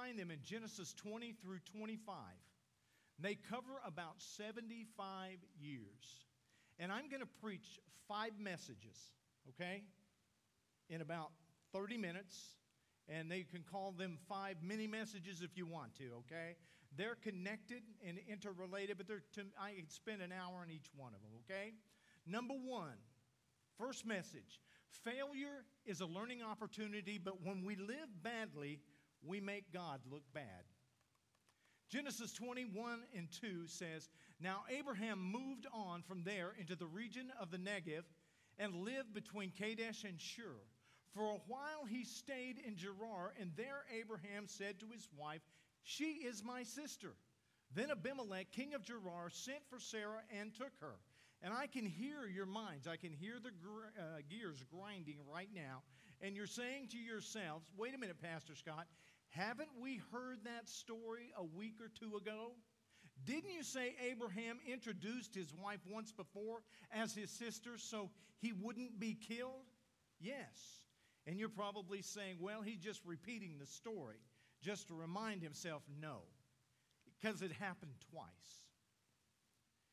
find them in Genesis 20 through 25. They cover about 75 years. And I'm going to preach five messages, okay, in about 30 minutes. And they can call them five mini messages if you want to, okay? They're connected and interrelated, but they're to, I could spend an hour on each one of them, okay? Number one, first message failure is a learning opportunity, but when we live badly, we make God look bad. Genesis 21 and 2 says, Now Abraham moved on from there into the region of the Negev and lived between Kadesh and Shur. For a while he stayed in Gerar, and there Abraham said to his wife, She is my sister. Then Abimelech, king of Gerar, sent for Sarah and took her. And I can hear your minds. I can hear the gr- uh, gears grinding right now. And you're saying to yourselves, wait a minute, Pastor Scott, haven't we heard that story a week or two ago? Didn't you say Abraham introduced his wife once before as his sister so he wouldn't be killed? Yes. And you're probably saying, well, he's just repeating the story just to remind himself. No, because it happened twice.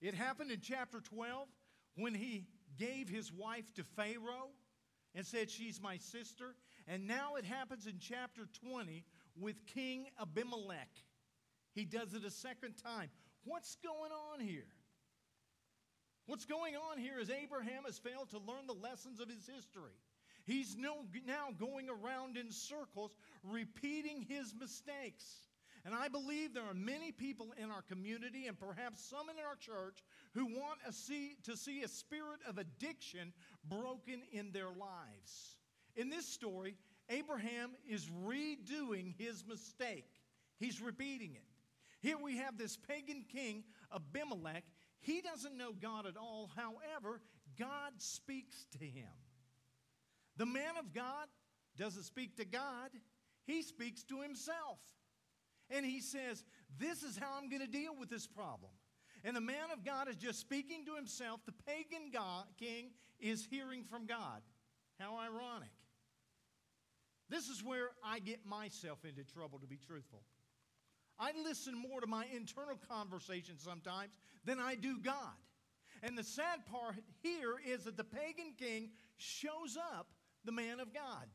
It happened in chapter 12 when he gave his wife to Pharaoh and said, She's my sister. And now it happens in chapter 20 with King Abimelech. He does it a second time. What's going on here? What's going on here is Abraham has failed to learn the lessons of his history. He's no, now going around in circles repeating his mistakes. And I believe there are many people in our community and perhaps some in our church who want see, to see a spirit of addiction broken in their lives. In this story, Abraham is redoing his mistake, he's repeating it. Here we have this pagan king, Abimelech. He doesn't know God at all. However, God speaks to him. The man of God doesn't speak to God, he speaks to himself. And he says, This is how I'm going to deal with this problem. And the man of God is just speaking to himself. The pagan God, king is hearing from God. How ironic. This is where I get myself into trouble, to be truthful. I listen more to my internal conversation sometimes than I do God. And the sad part here is that the pagan king shows up the man of God.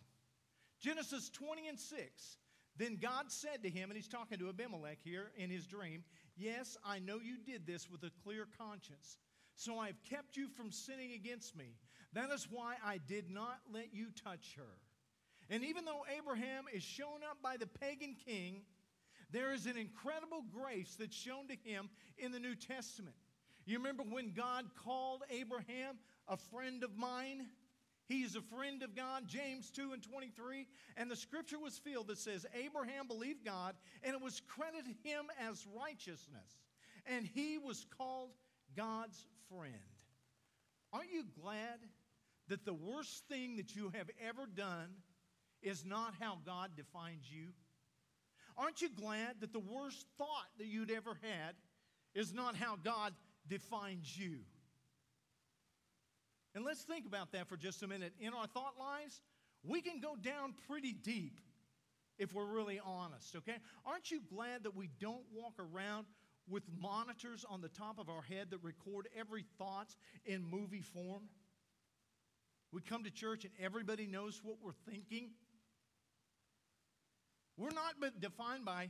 Genesis 20 and 6. Then God said to him, and he's talking to Abimelech here in his dream, Yes, I know you did this with a clear conscience. So I've kept you from sinning against me. That is why I did not let you touch her. And even though Abraham is shown up by the pagan king, there is an incredible grace that's shown to him in the New Testament. You remember when God called Abraham a friend of mine? He is a friend of God, James 2 and 23. And the scripture was filled that says, Abraham believed God, and it was credited him as righteousness. And he was called God's friend. Aren't you glad that the worst thing that you have ever done is not how God defines you? Aren't you glad that the worst thought that you'd ever had is not how God defines you? And let's think about that for just a minute. In our thought lives, we can go down pretty deep if we're really honest, okay? Aren't you glad that we don't walk around with monitors on the top of our head that record every thought in movie form? We come to church and everybody knows what we're thinking. We're not defined by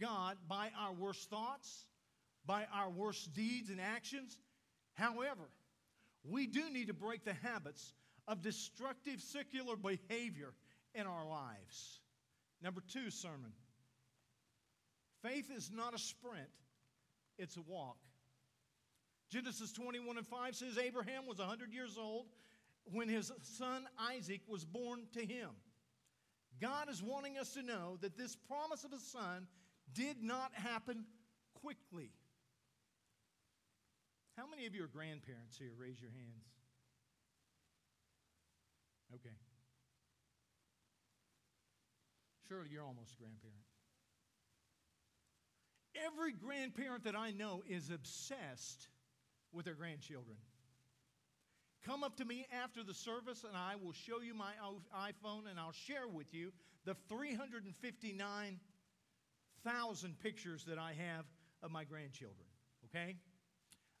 God by our worst thoughts, by our worst deeds and actions. However, we do need to break the habits of destructive secular behavior in our lives. Number two sermon faith is not a sprint, it's a walk. Genesis 21 and 5 says Abraham was 100 years old when his son Isaac was born to him. God is wanting us to know that this promise of a son did not happen quickly. How many of you are grandparents here? Raise your hands. Okay. Surely you're almost a grandparent. Every grandparent that I know is obsessed with their grandchildren. Come up to me after the service and I will show you my iPhone and I'll share with you the 359 thousand pictures that I have of my grandchildren, okay?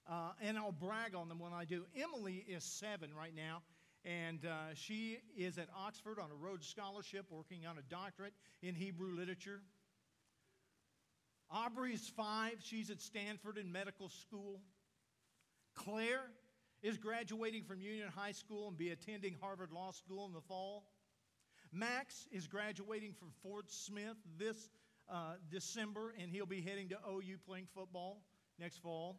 Uh, and I'll brag on them when I do. Emily is seven right now, and uh, she is at Oxford on a Rhodes Scholarship working on a doctorate in Hebrew literature. Aubrey is five. She's at Stanford in medical school. Claire is graduating from Union High School and be attending Harvard Law School in the fall. Max is graduating from Fort Smith this uh, December, and he'll be heading to OU playing football next fall.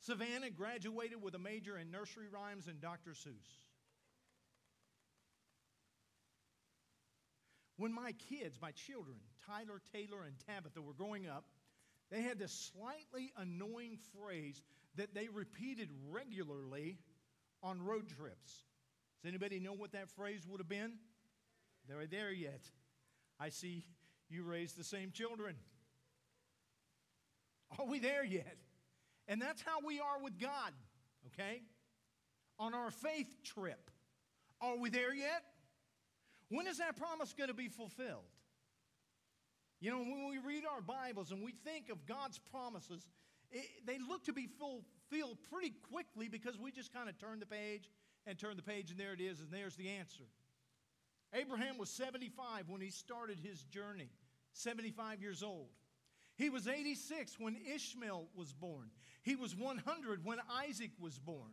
Savannah graduated with a major in nursery rhymes and Dr. Seuss. When my kids, my children, Tyler, Taylor, and Tabitha were growing up, they had this slightly annoying phrase that they repeated regularly on road trips. Does anybody know what that phrase would have been? They're there yet. I see you raised the same children. Are we there yet? And that's how we are with God, okay? On our faith trip. Are we there yet? When is that promise going to be fulfilled? You know, when we read our Bibles and we think of God's promises, it, they look to be fulfilled pretty quickly because we just kind of turn the page and turn the page, and there it is, and there's the answer. Abraham was 75 when he started his journey, 75 years old. He was 86 when Ishmael was born. He was 100 when Isaac was born.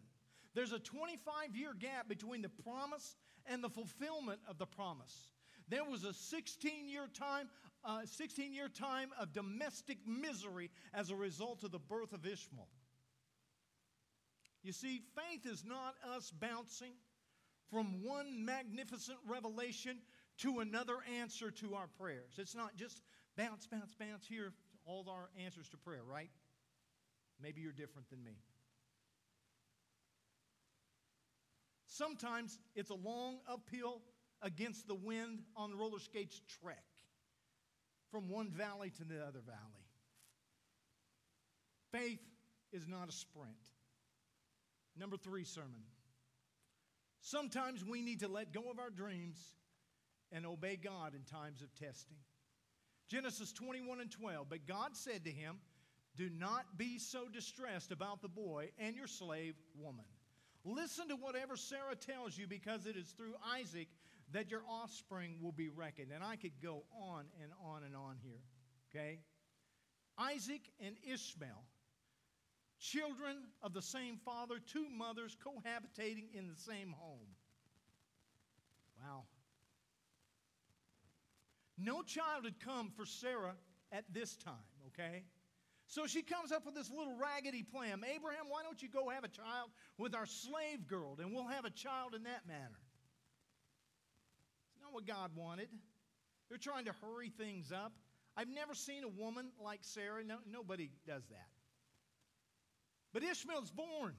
There's a 25 year gap between the promise and the fulfillment of the promise. There was a 16 year time, uh, 16 year time of domestic misery as a result of the birth of Ishmael. You see, faith is not us bouncing from one magnificent revelation to another answer to our prayers. It's not just bounce, bounce, bounce here, all our answers to prayer, right? Maybe you're different than me. Sometimes it's a long uphill against the wind on roller skates trek from one valley to the other valley. Faith is not a sprint. Number three sermon. Sometimes we need to let go of our dreams and obey God in times of testing. Genesis 21 and 12. But God said to him, Do not be so distressed about the boy and your slave woman. Listen to whatever Sarah tells you because it is through Isaac that your offspring will be reckoned. And I could go on and on and on here. Okay? Isaac and Ishmael, children of the same father, two mothers cohabitating in the same home. Wow. No child had come for Sarah at this time, okay? So she comes up with this little raggedy plan. Abraham, why don't you go have a child with our slave girl and we'll have a child in that manner? It's not what God wanted. They're trying to hurry things up. I've never seen a woman like Sarah. No, nobody does that. But Ishmael's born.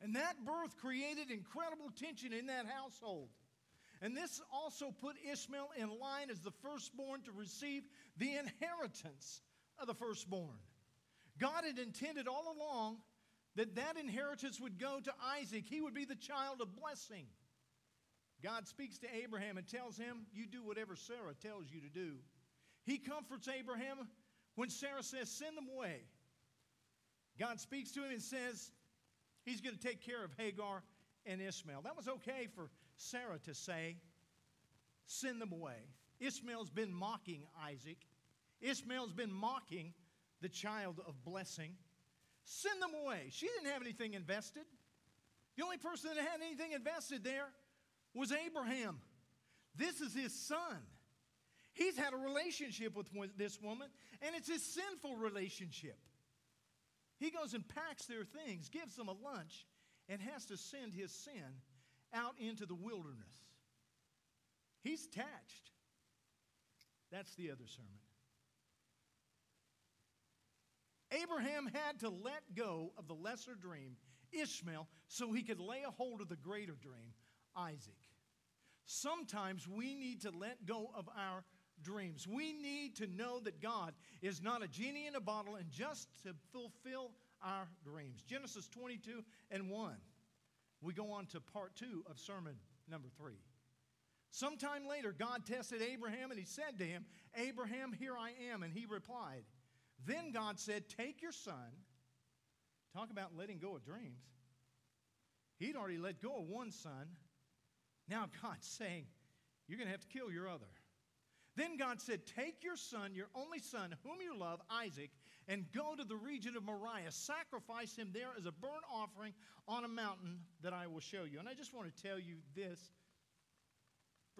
And that birth created incredible tension in that household. And this also put Ishmael in line as the firstborn to receive the inheritance of the firstborn. God had intended all along that that inheritance would go to Isaac. He would be the child of blessing. God speaks to Abraham and tells him, You do whatever Sarah tells you to do. He comforts Abraham when Sarah says, Send them away. God speaks to him and says, He's going to take care of Hagar and Ishmael. That was okay for Sarah to say, Send them away. Ishmael's been mocking Isaac. Ishmael's been mocking the child of blessing. Send them away. She didn't have anything invested. The only person that had anything invested there was Abraham. This is his son. He's had a relationship with this woman, and it's a sinful relationship. He goes and packs their things, gives them a lunch, and has to send his sin out into the wilderness. He's attached. That's the other sermon. Abraham had to let go of the lesser dream, Ishmael, so he could lay a hold of the greater dream, Isaac. Sometimes we need to let go of our dreams. We need to know that God is not a genie in a bottle and just to fulfill our dreams. Genesis 22 and 1. We go on to part two of sermon number three. Sometime later, God tested Abraham and he said to him, Abraham, here I am. And he replied, Then God said, Take your son. Talk about letting go of dreams. He'd already let go of one son. Now God's saying, You're going to have to kill your other. Then God said, Take your son, your only son, whom you love, Isaac, and go to the region of Moriah. Sacrifice him there as a burnt offering on a mountain that I will show you. And I just want to tell you this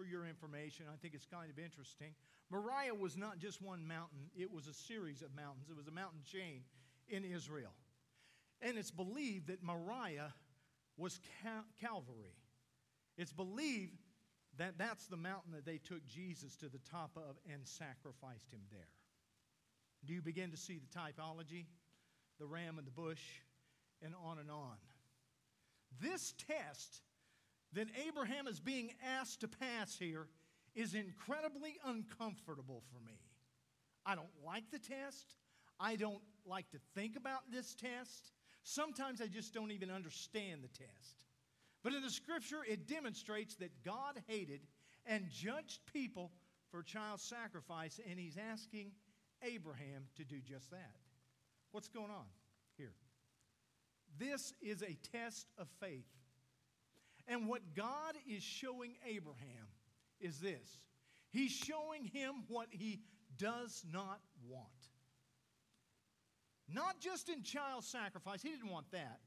your information. I think it's kind of interesting. Moriah was not just one mountain, it was a series of mountains, it was a mountain chain in Israel. And it's believed that Moriah was Cal- Calvary. It's believed that that's the mountain that they took Jesus to the top of and sacrificed him there. Do you begin to see the typology? The ram and the bush, and on and on. This test that Abraham is being asked to pass here is incredibly uncomfortable for me. I don't like the test. I don't like to think about this test. Sometimes I just don't even understand the test. But in the scripture, it demonstrates that God hated and judged people for child sacrifice, and he's asking Abraham to do just that. What's going on here? This is a test of faith. And what God is showing Abraham is this He's showing him what he does not want. Not just in child sacrifice, he didn't want that.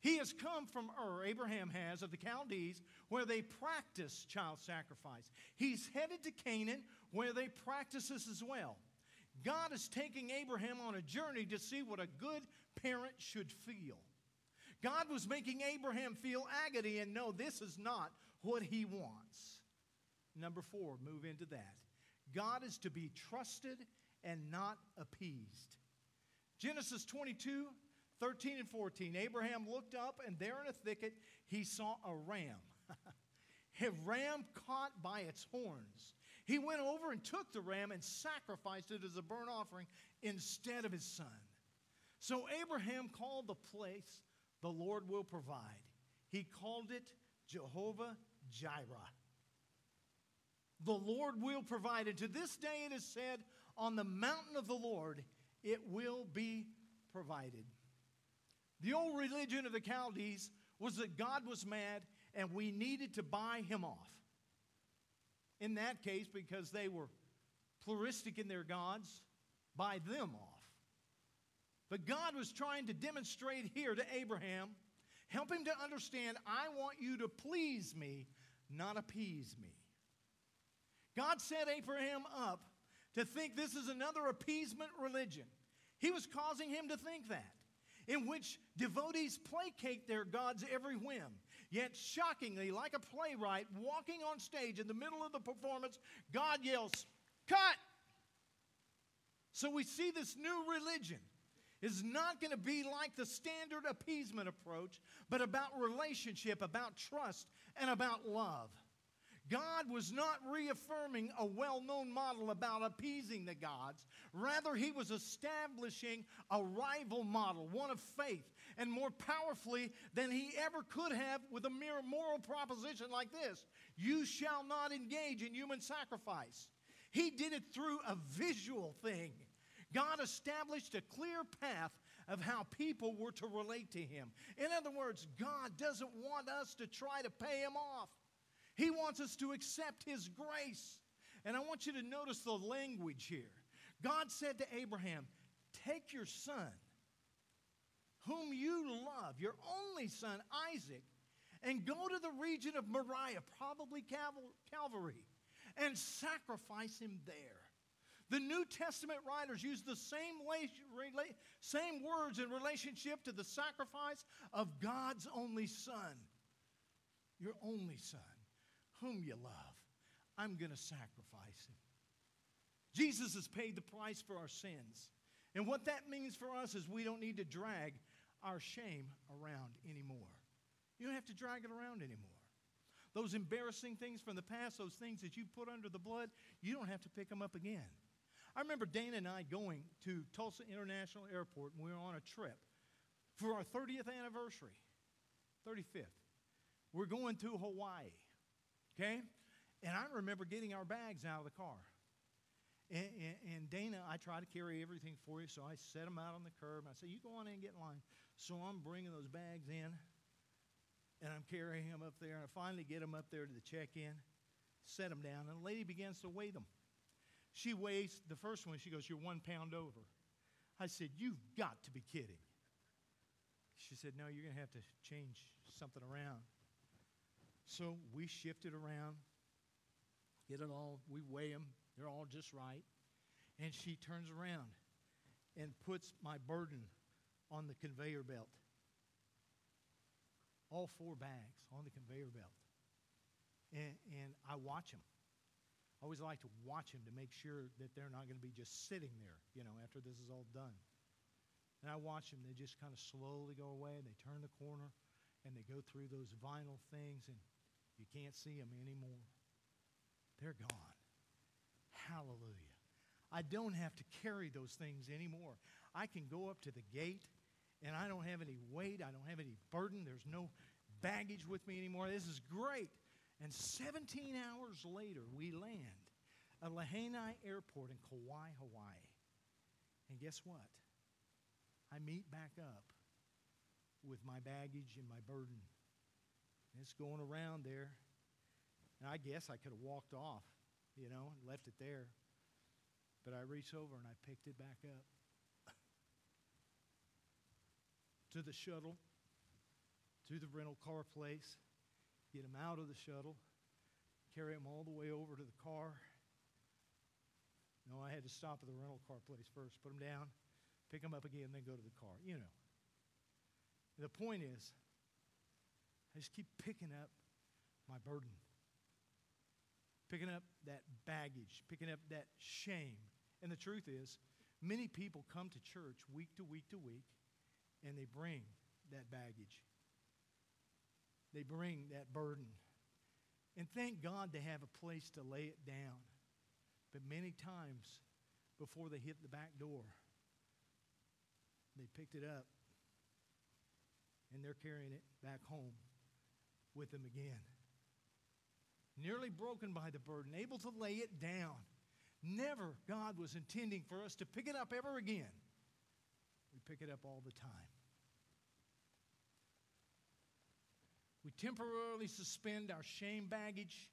He has come from Ur, Abraham has, of the Chaldees, where they practice child sacrifice. He's headed to Canaan, where they practice this as well. God is taking Abraham on a journey to see what a good parent should feel. God was making Abraham feel agony and know this is not what he wants. Number four, move into that. God is to be trusted and not appeased. Genesis 22, 13 and 14. Abraham looked up, and there in a thicket he saw a ram. a ram caught by its horns. He went over and took the ram and sacrificed it as a burnt offering instead of his son. So Abraham called the place the Lord will provide. He called it Jehovah Jireh. The Lord will provide. And to this day it is said, on the mountain of the Lord it will be provided. The old religion of the Chaldees was that God was mad and we needed to buy him off. In that case, because they were pluralistic in their gods, buy them off. But God was trying to demonstrate here to Abraham, help him to understand, I want you to please me, not appease me. God set Abraham up to think this is another appeasement religion. He was causing him to think that, in which devotees placate their gods every whim. Yet, shockingly, like a playwright walking on stage in the middle of the performance, God yells, Cut! So we see this new religion is not going to be like the standard appeasement approach, but about relationship, about trust, and about love. God was not reaffirming a well known model about appeasing the gods. Rather, he was establishing a rival model, one of faith, and more powerfully than he ever could have with a mere moral proposition like this You shall not engage in human sacrifice. He did it through a visual thing. God established a clear path of how people were to relate to him. In other words, God doesn't want us to try to pay him off. He wants us to accept His grace. And I want you to notice the language here. God said to Abraham, Take your son, whom you love, your only son, Isaac, and go to the region of Moriah, probably Calvary, and sacrifice him there. The New Testament writers use the same, same words in relationship to the sacrifice of God's only son, your only son whom you love. I'm going to sacrifice him. Jesus has paid the price for our sins. And what that means for us is we don't need to drag our shame around anymore. You don't have to drag it around anymore. Those embarrassing things from the past, those things that you put under the blood, you don't have to pick them up again. I remember Dana and I going to Tulsa International Airport, and we were on a trip for our 30th anniversary, 35th. We're going to Hawaii. Okay? And I remember getting our bags out of the car. And, and, and, Dana, I try to carry everything for you, so I set them out on the curb. I say, You go on in and get in line. So I'm bringing those bags in, and I'm carrying them up there. And I finally get them up there to the check in, set them down, and the lady begins to weigh them. She weighs the first one, she goes, You're one pound over. I said, You've got to be kidding. She said, No, you're going to have to change something around. So we shift it around, get it all, we weigh them, they're all just right. And she turns around and puts my burden on the conveyor belt. All four bags on the conveyor belt. And, and I watch them. I always like to watch them to make sure that they're not going to be just sitting there, you know, after this is all done. And I watch them. They just kind of slowly go away. and They turn the corner and they go through those vinyl things, and you can't see them anymore. They're gone. Hallelujah. I don't have to carry those things anymore. I can go up to the gate and I don't have any weight, I don't have any burden, there's no baggage with me anymore. This is great. And 17 hours later, we land at Lahaina Airport in Kauai, Hawaii. And guess what? I meet back up with my baggage and my burden. And it's going around there. And I guess I could have walked off you know, and left it there. But I reached over and I picked it back up to the shuttle, to the rental car place, get them out of the shuttle, carry them all the way over to the car. No, I had to stop at the rental car place first, put them down, pick them up again, then go to the car. You know. The point is, I just keep picking up my burden picking up that baggage, picking up that shame. And the truth is, many people come to church week to week to week and they bring that baggage. They bring that burden. And thank God they have a place to lay it down. But many times before they hit the back door, they picked it up and they're carrying it back home with them again nearly broken by the burden, able to lay it down. Never God was intending for us to pick it up ever again. We pick it up all the time. We temporarily suspend our shame baggage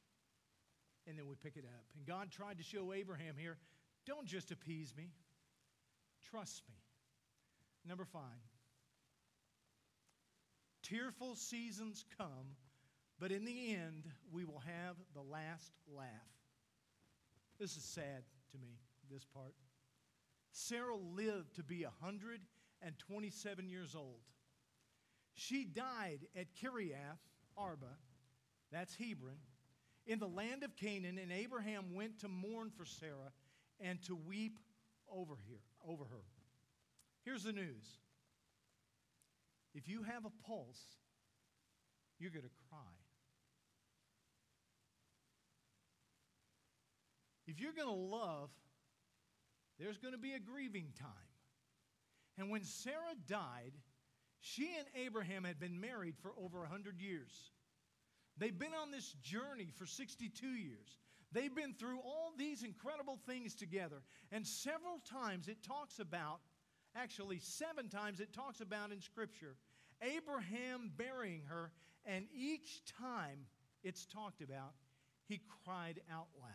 and then we pick it up. And God tried to show Abraham here don't just appease me, trust me. Number five, tearful seasons come but in the end, we will have the last laugh. This is sad to me, this part. Sarah lived to be 127 years old. She died at Kiriath Arba, that's Hebron, in the land of Canaan, and Abraham went to mourn for Sarah and to weep over here, over her. Here's the news. If you have a pulse, you're going to cry. If you're going to love, there's going to be a grieving time. And when Sarah died, she and Abraham had been married for over 100 years. They've been on this journey for 62 years. They've been through all these incredible things together. And several times it talks about, actually, seven times it talks about in Scripture, Abraham burying her. And each time it's talked about, he cried out loud.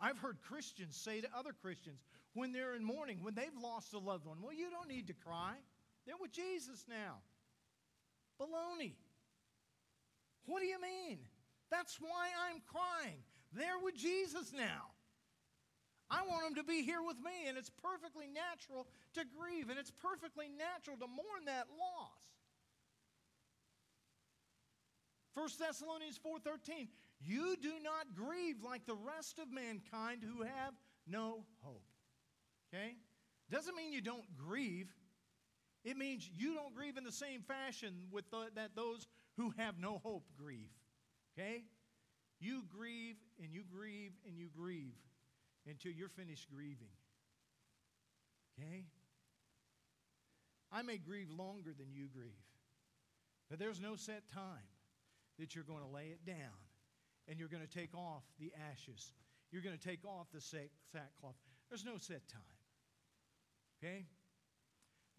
I've heard Christians say to other Christians when they're in mourning, when they've lost a loved one, well, you don't need to cry. They're with Jesus now. Baloney. What do you mean? That's why I'm crying. They're with Jesus now. I want them to be here with me, and it's perfectly natural to grieve, and it's perfectly natural to mourn that loss. 1 Thessalonians 4:13 you do not grieve like the rest of mankind who have no hope. Okay? Doesn't mean you don't grieve. It means you don't grieve in the same fashion with the, that those who have no hope grieve. Okay? You grieve and you grieve and you grieve until you're finished grieving. Okay? I may grieve longer than you grieve, but there's no set time that you're going to lay it down and you're going to take off the ashes. You're going to take off the sackcloth. There's no set time. Okay?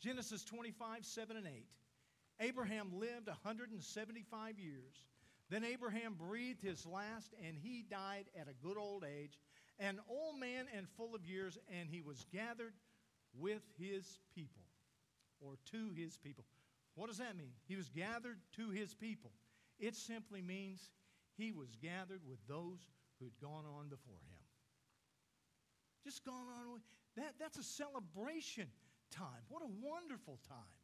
Genesis 25, 7 and 8. Abraham lived 175 years. Then Abraham breathed his last, and he died at a good old age, an old man and full of years, and he was gathered with his people, or to his people. What does that mean? He was gathered to his people. It simply means he was gathered with those who'd gone on before him. Just gone on. That, that's a celebration time. What a wonderful time,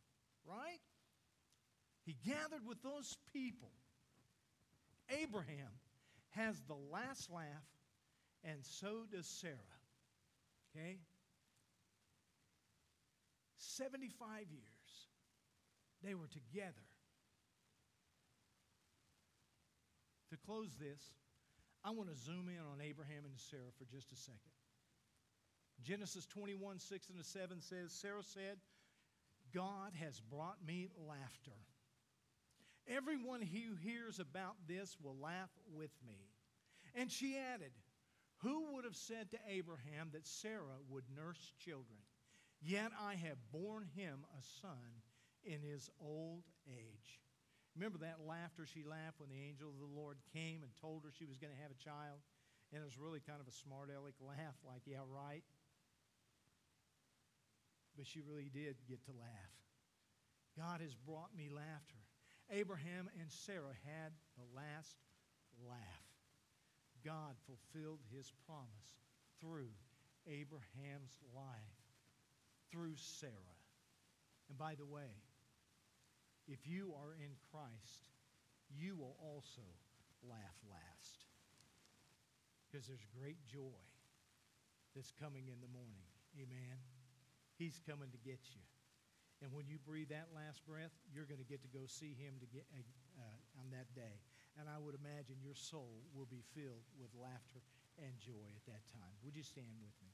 right? He gathered with those people. Abraham has the last laugh, and so does Sarah. Okay? 75 years they were together. To close this, I want to zoom in on Abraham and Sarah for just a second. Genesis 21, 6 and 7 says, Sarah said, God has brought me laughter. Everyone who hears about this will laugh with me. And she added, Who would have said to Abraham that Sarah would nurse children? Yet I have borne him a son in his old age. Remember that laughter she laughed when the angel of the Lord came and told her she was going to have a child? And it was really kind of a smart aleck laugh, like, yeah, right. But she really did get to laugh. God has brought me laughter. Abraham and Sarah had the last laugh. God fulfilled his promise through Abraham's life, through Sarah. And by the way, if you are in Christ, you will also laugh last. Because there's great joy that's coming in the morning. Amen. He's coming to get you. And when you breathe that last breath, you're going to get to go see him to get, uh, uh, on that day. And I would imagine your soul will be filled with laughter and joy at that time. Would you stand with me?